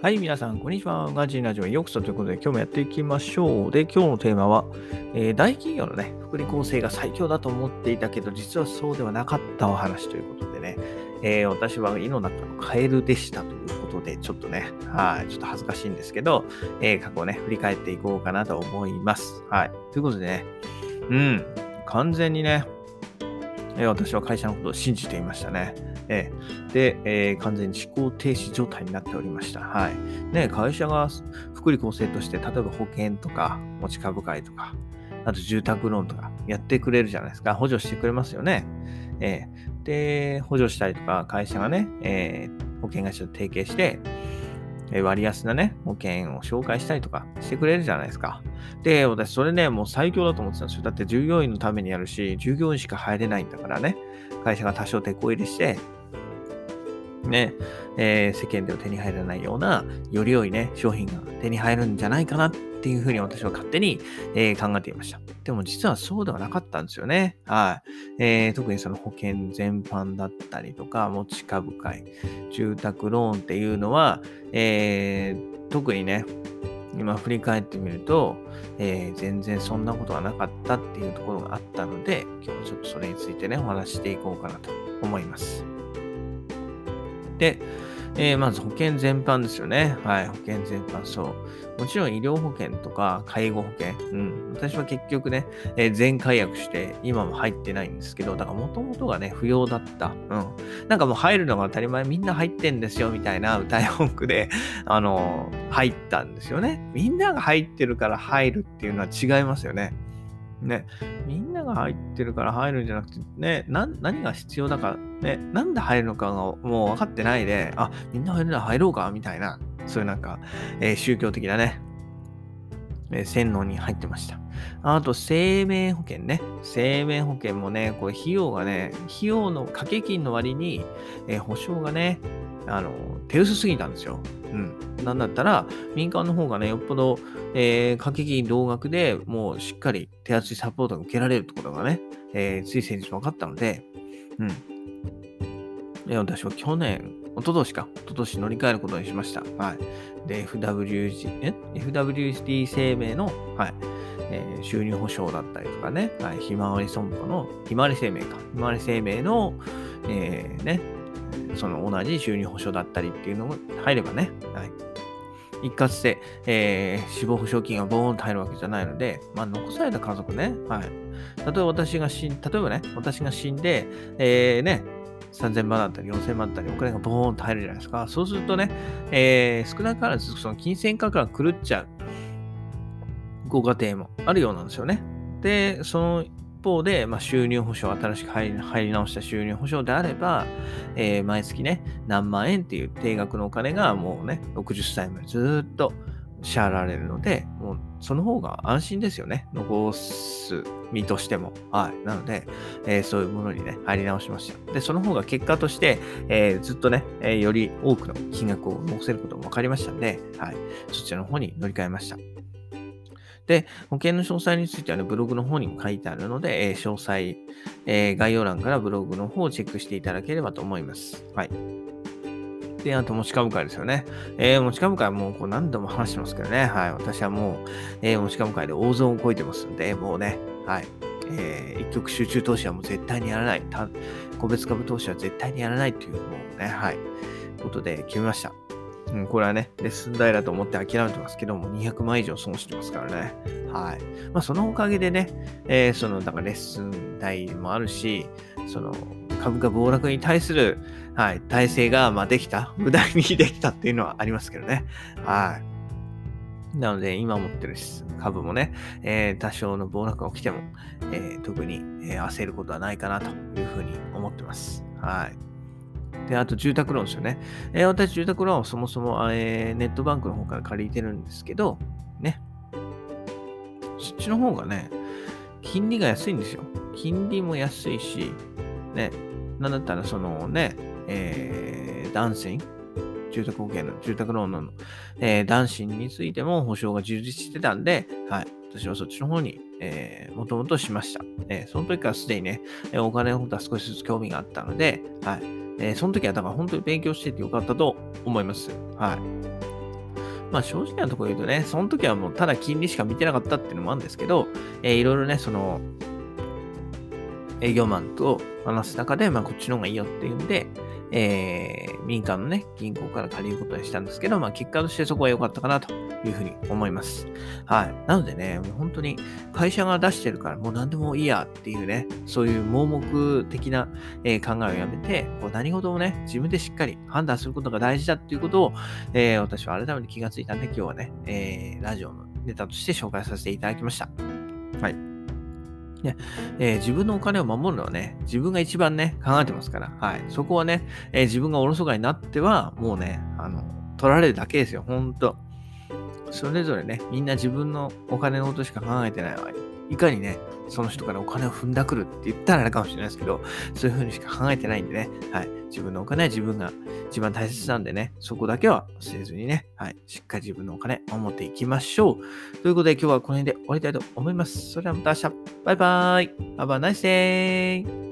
はい、皆さん、こんにちは。ガジンラジオへようこそということで、今日もやっていきましょう。で、今日のテーマは、えー、大企業のね、福利厚生が最強だと思っていたけど、実はそうではなかったお話ということでね、えー、私は胃の中のカエルでしたということで、ちょっとね、はい、ちょっと恥ずかしいんですけど、えー、過去をね、振り返っていこうかなと思います。はい。ということでね、うん、完全にね、え私は会社のことを信じていましたね。えー、で、えー、完全に思考停止状態になっておりました。はい。ね、会社が福利厚生として、例えば保険とか、持ち株会とか、あと住宅ローンとかやってくれるじゃないですか。補助してくれますよね。えー、で、補助したりとか、会社がね、えー、保険会社と提携して、割安なね、保険を紹介したりとかしてくれるじゃないですか。で、私、それね、もう最強だと思ってたんですよ。だって従業員のためにやるし、従業員しか入れないんだからね、会社が多少手こ入れして、ね、えー、世間では手に入らないような、より良いね、商品が手に入るんじゃないかなっていうふうに私は勝手に、えー、考えていました。でも実はそうではなかったんですよね。はい。えー、特にその保険全般だったりとか、持ち株会、住宅ローンっていうのは、えー、特にね、今振り返ってみると、えー、全然そんなことはなかったっていうところがあったので、今日はちょっとそれについてね、お話していこうかなと思います。で、えー、まず保険全般ですよね。はい、保険全般、そう。もちろん医療保険とか介護保険。うん。私は結局ね、えー、全解約して、今も入ってないんですけど、だからもともとがね、不要だった。うん。なんかもう入るのが当たり前、みんな入ってんですよ、みたいな歌い文句で、あのー、入ったんですよね。みんなが入ってるから入るっていうのは違いますよね。ね、みんなが入ってるから入るんじゃなくて、ね、何が必要だか、ね、なんで入るのかがもう分かってないで、あ、みんな入るなら入ろうか、みたいな、そういうなんか、えー、宗教的なね、えー、洗脳に入ってました。あと、生命保険ね。生命保険もね、これ費用がね、費用の掛け金の割に、えー、保証がね、あの、手薄すぎたんですよ。うん。なんだったら、民間の方がね、よっぽど、えー、掛け金同額でもうしっかり手厚いサポートが受けられるってことがね、えー、つい先日分かったので、うん。私は去年、一昨年か、一昨年乗り換えることにしました。はい。で、FWG、え ?FWD 生命の、はい。えー、収入保障だったりとかね、はい、ひまわり損保の、ひまわり生命か、ひまわり生命の、えー、ね、その同じ収入保障だったりっていうのも入ればね、はい。一括で、えー、死亡保障金がボーンと入るわけじゃないので、まあ、残された家族ね、はい。例えば私が死ん、例えばね、私が死んで、えー、ね、3000万だったり4000万だったりお金がボーンと入るじゃないですか。そうするとね、えー、少なからずその金銭価格が狂っちゃうご家庭もあるようなんですよね。で、その方で、まあ、収入保証、新しく入り直した収入保証であれば、えー、毎月ね、何万円っていう定額のお金がもうね、60歳までずっと支払われるので、もうその方が安心ですよね。残す身としても。はい。なので、えー、そういうものにね、入り直しました。で、その方が結果として、えー、ずっとね、えー、より多くの金額を残せることも分かりましたんで、はい。そちらの方に乗り換えました。で、保険の詳細についてはね、ブログの方にも書いてあるので、えー、詳細、えー、概要欄からブログの方をチェックしていただければと思います。はい。で、あと持ち株会ですよね。えー、持ち株会もうこう何度も話してますけどね。はい。私はもう、えー、持ち株会で大損を超えてますんで、もうね、はい。えー、一極集中投資はもう絶対にやらない。個別株投資は絶対にやらないっていう、もうね、はい。ことで決めました。うん、これはね、レッスン代だと思って諦めてますけども、200万以上損してますからね。はい。まあ、そのおかげでね、えー、その、だからレッスン代もあるし、その、株価暴落に対する、はい、体制が、まあ、できた、無駄にできたっていうのはありますけどね。はい。なので、今持ってる株もね、えー、多少の暴落が起きても、えー、特に、え焦ることはないかなというふうに思ってます。はい。で、あと住宅ローンですよね。えー、私、住宅ローンをそもそも、えー、ネットバンクの方から借りてるんですけど、ね。そっちの方がね、金利が安いんですよ。金利も安いし、ね。なんだったら、そのね、えー、男性住宅保険の、住宅ローンの、えー、男子についても保証が充実してたんで、はい。私はそっちの方に、えー、もともとしました。えー、その時からすでにね、お金のことは少しずつ興味があったので、はい。えー、その時はだから本当に勉強しててよかったと思います。はい。まあ正直なところ言うとね、その時はもうただ金利しか見てなかったっていうのもあるんですけど、えー、いろいろね、その、営業マンと話す中で、まあこっちの方がいいよっていうんで、えー、民間のね、銀行から借りることにしたんですけど、まあ結果としてそこは良かったかなというふうに思います。はい。なのでね、もう本当に会社が出してるからもう何でもいいやっていうね、そういう盲目的な、えー、考えをやめて、こう何事もね、自分でしっかり判断することが大事だっていうことを、えー、私は改めて気がついたんで、今日はね、えー、ラジオのネタとして紹介させていただきました。はい。ねえー、自分のお金を守るのはね、自分が一番ね、考えてますから、はい。そこはね、えー、自分がおろそかになっては、もうね、あの、取られるだけですよ、ほんと。それぞれね、みんな自分のお金のことしか考えてないわいかにね、その人からお金を踏んだくるって言ったらあれかもしれないですけど、そういうふうにしか考えてないんでね、はい。自分のお金は自分が一番大切なんでね、そこだけは忘れずにね、はい。しっかり自分のお金守っていきましょう。ということで今日はこの辺で終わりたいと思います。それではまた明日。バイバーイ。Have a nice day!